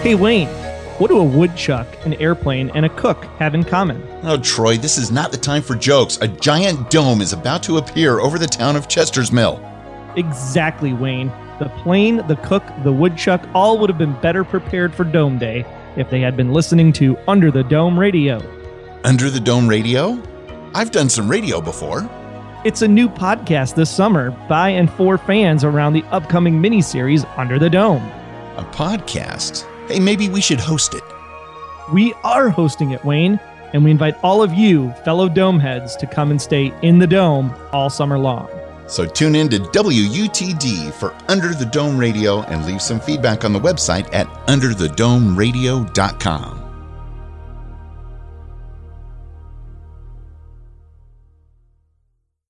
Hey Wayne, what do a woodchuck, an airplane, and a cook have in common? Oh, Troy, this is not the time for jokes. A giant dome is about to appear over the town of Chester's Mill. Exactly, Wayne. The plane, the cook, the woodchuck all would have been better prepared for Dome Day if they had been listening to Under the Dome Radio. Under the Dome Radio? I've done some radio before. It's a new podcast this summer by and for fans around the upcoming miniseries Under the Dome. A podcast? Hey, maybe we should host it. We are hosting it, Wayne, and we invite all of you, fellow Dome heads, to come and stay in the Dome all summer long. So tune in to WUTD for Under the Dome Radio and leave some feedback on the website at underthedomeradio.com.